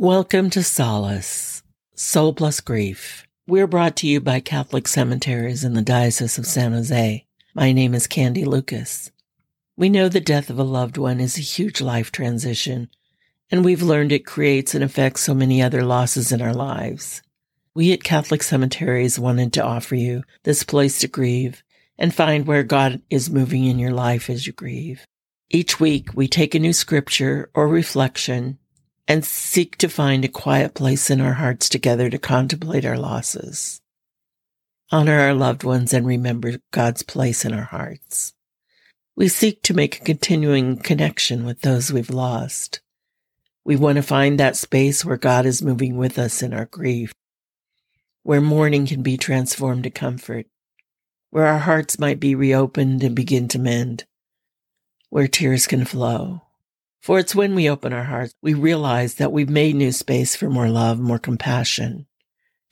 Welcome to Solace, Soul Plus Grief. We're brought to you by Catholic Cemeteries in the Diocese of San Jose. My name is Candy Lucas. We know the death of a loved one is a huge life transition, and we've learned it creates and affects so many other losses in our lives. We at Catholic Cemeteries wanted to offer you this place to grieve and find where God is moving in your life as you grieve. Each week, we take a new scripture or reflection and seek to find a quiet place in our hearts together to contemplate our losses. Honor our loved ones and remember God's place in our hearts. We seek to make a continuing connection with those we've lost. We want to find that space where God is moving with us in our grief, where mourning can be transformed to comfort, where our hearts might be reopened and begin to mend, where tears can flow. For it's when we open our hearts, we realize that we've made new space for more love, more compassion,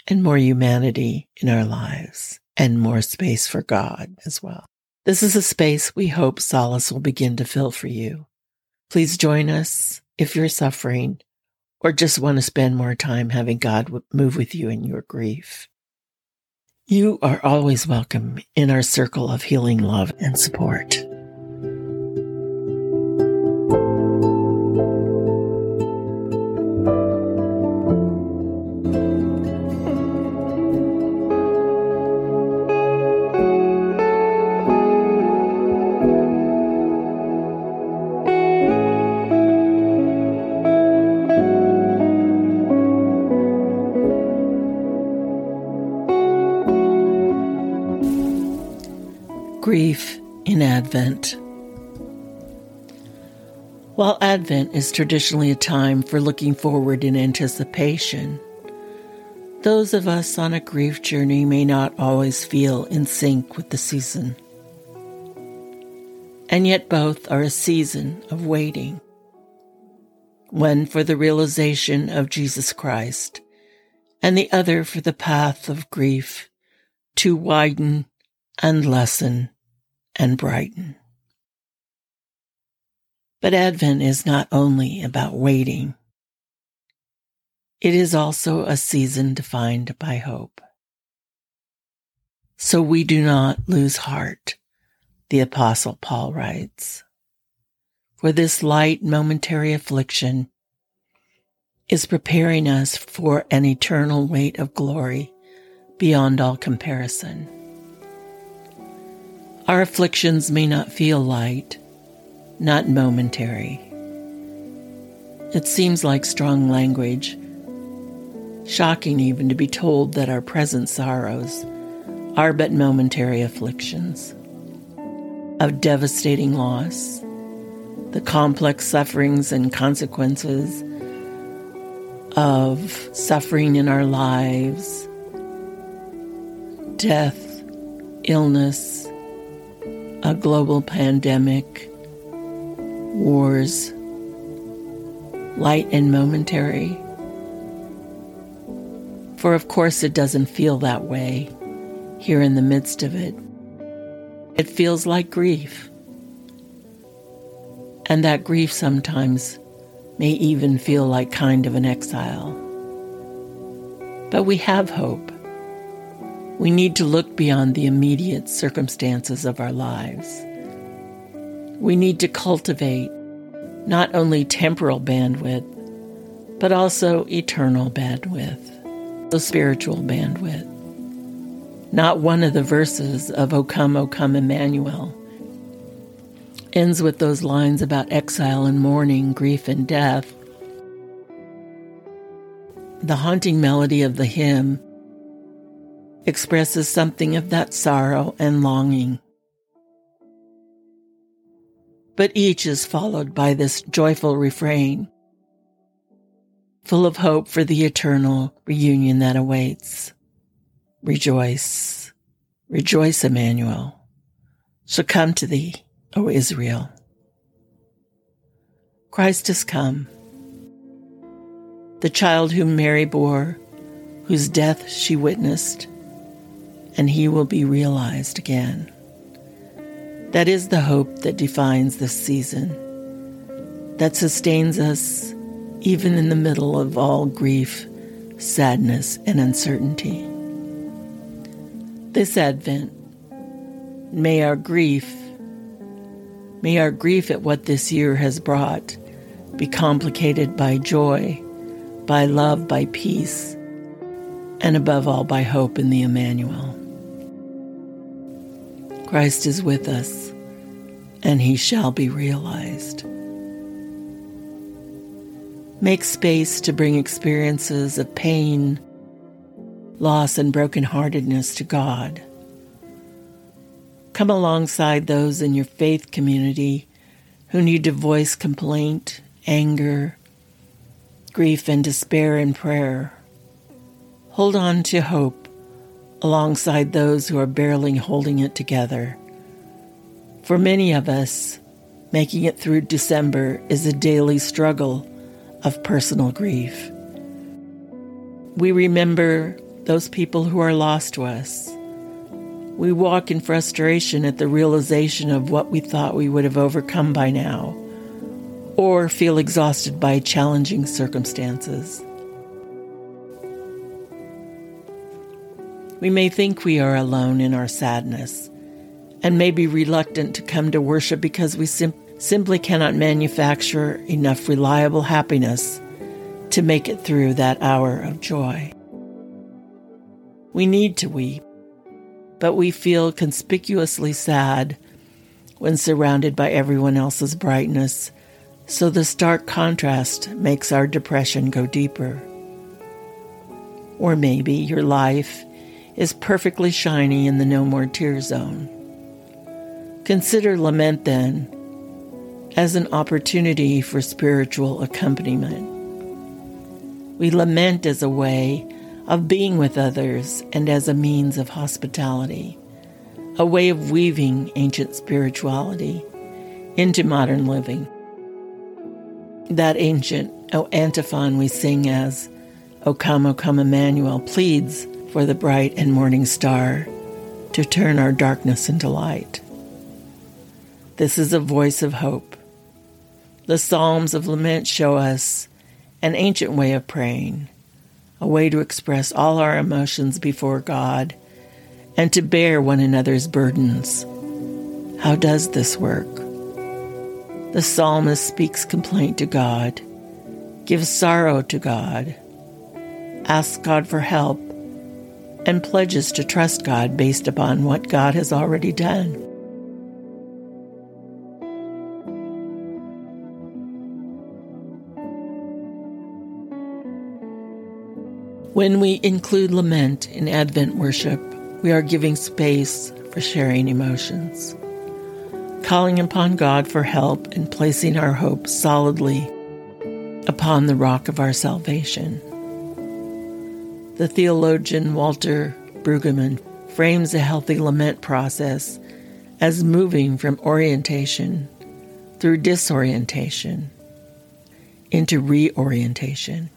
and more humanity in our lives, and more space for God as well. This is a space we hope solace will begin to fill for you. Please join us if you're suffering or just want to spend more time having God move with you in your grief. You are always welcome in our circle of healing love and support. While Advent is traditionally a time for looking forward in anticipation, those of us on a grief journey may not always feel in sync with the season. And yet, both are a season of waiting one for the realization of Jesus Christ, and the other for the path of grief to widen and lessen and brighten. But Advent is not only about waiting. It is also a season defined by hope. So we do not lose heart, the Apostle Paul writes. For this light momentary affliction is preparing us for an eternal weight of glory beyond all comparison. Our afflictions may not feel light, not momentary. It seems like strong language, shocking even to be told that our present sorrows are but momentary afflictions of devastating loss, the complex sufferings and consequences of suffering in our lives, death, illness, a global pandemic, wars, light and momentary. For of course it doesn't feel that way here in the midst of it. It feels like grief. And that grief sometimes may even feel like kind of an exile. But we have hope. We need to look beyond the immediate circumstances of our lives. We need to cultivate not only temporal bandwidth, but also eternal bandwidth, the spiritual bandwidth. Not one of the verses of O come, O come, Emmanuel ends with those lines about exile and mourning, grief and death. The haunting melody of the hymn expresses something of that sorrow and longing. But each is followed by this joyful refrain, full of hope for the eternal reunion that awaits. Rejoice, rejoice, Emmanuel, shall come to thee, O Israel. Christ has come. The child whom Mary bore, whose death she witnessed, and he will be realized again. That is the hope that defines this season, that sustains us even in the middle of all grief, sadness, and uncertainty. This Advent, may our grief, may our grief at what this year has brought be complicated by joy, by love, by peace, and above all by hope in the Emmanuel. Christ is with us, and he shall be realized. Make space to bring experiences of pain, loss, and brokenheartedness to God. Come alongside those in your faith community who need to voice complaint, anger, grief, and despair in prayer. Hold on to hope alongside those who are barely holding it together. For many of us, making it through December is a daily struggle of personal grief. We remember those people who are lost to us. We walk in frustration at the realization of what we thought we would have overcome by now, or feel exhausted by challenging circumstances. We may think we are alone in our sadness and may be reluctant to come to worship because we simply simply cannot manufacture enough reliable happiness to make it through that hour of joy. We need to weep, but we feel conspicuously sad when surrounded by everyone else's brightness, so the stark contrast makes our depression go deeper. Or maybe your life is perfectly shiny in the no more tear zone. Consider lament then as an opportunity for spiritual accompaniment. We lament as a way of being with others and as a means of hospitality, a way of weaving ancient spirituality into modern living. That ancient O antiphon we sing as O come, O come Emmanuel pleads for the bright and morning star to turn our darkness into light. This is a voice of hope the Psalms of Lament show us an ancient way of praying, a way to express all our emotions before God and to bear one another's burdens. How does this work? The psalmist speaks complaint to God, gives sorrow to God, asks God for help, and pledges to trust God based upon what God has already done. When we include lament in Advent worship, we are giving space for sharing emotions, calling upon God for help and placing our hope solidly upon the rock of our salvation. The theologian Walter Brueggemann frames a healthy lament process as moving from orientation through disorientation into reorientation.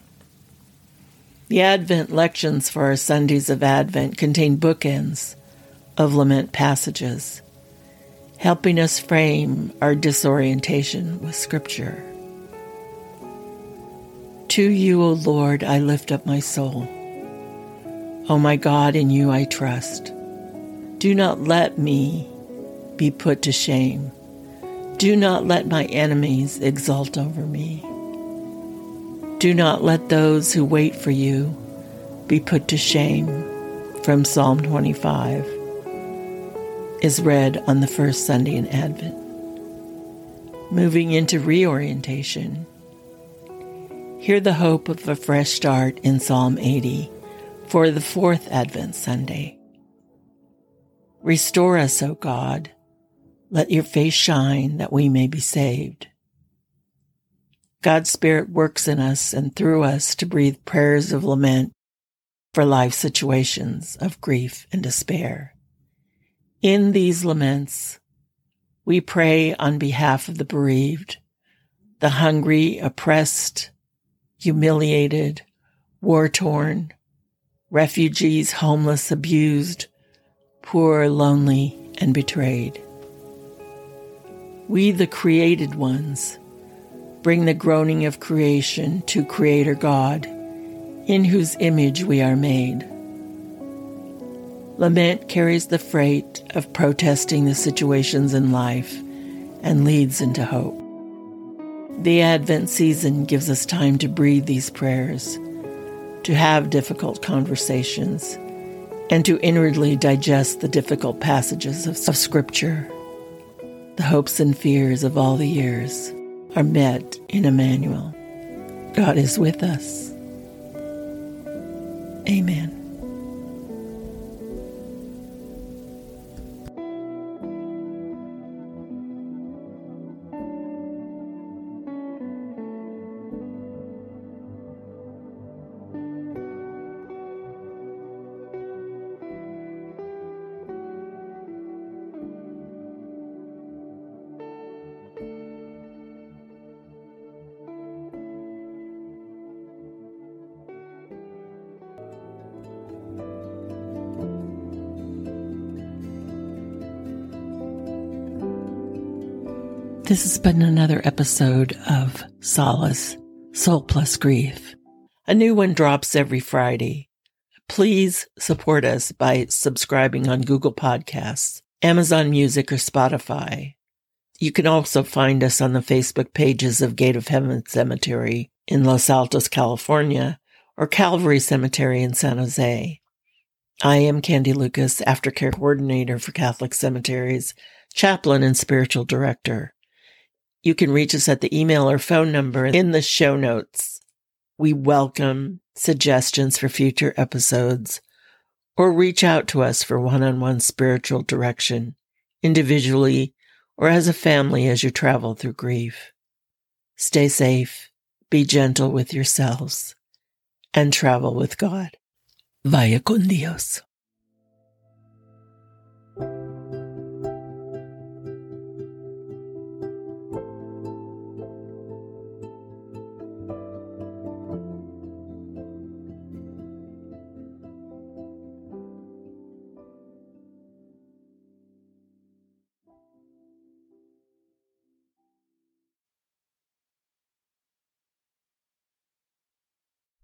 The Advent lections for our Sundays of Advent contain bookends of lament passages, helping us frame our disorientation with Scripture. To you, O Lord, I lift up my soul. O my God, in you I trust. Do not let me be put to shame. Do not let my enemies exult over me. Do not let those who wait for you be put to shame. From Psalm 25 is read on the first Sunday in Advent. Moving into reorientation. Hear the hope of a fresh start in Psalm 80 for the fourth Advent Sunday. Restore us, O God. Let your face shine that we may be saved. God's Spirit works in us and through us to breathe prayers of lament for life situations of grief and despair. In these laments, we pray on behalf of the bereaved, the hungry, oppressed, humiliated, war torn, refugees, homeless, abused, poor, lonely, and betrayed. We, the created ones, bring the groaning of creation to Creator God, in whose image we are made. Lament carries the freight of protesting the situations in life and leads into hope. The Advent season gives us time to breathe these prayers, to have difficult conversations, and to inwardly digest the difficult passages of, of Scripture. The hopes and fears of all the years are met in Emmanuel. God is with us. Amen. This has been another episode of Solace, Soul Plus Grief. A new one drops every Friday. Please support us by subscribing on Google Podcasts, Amazon Music, or Spotify. You can also find us on the Facebook pages of Gate of Heaven Cemetery in Los Altos, California, or Calvary Cemetery in San Jose. I am Candy Lucas, Aftercare Coordinator for Catholic Cemeteries, Chaplain and Spiritual Director. You can reach us at the email or phone number in the show notes. We welcome suggestions for future episodes or reach out to us for one on one spiritual direction, individually or as a family as you travel through grief. Stay safe, be gentle with yourselves, and travel with God. Vaya con Dios.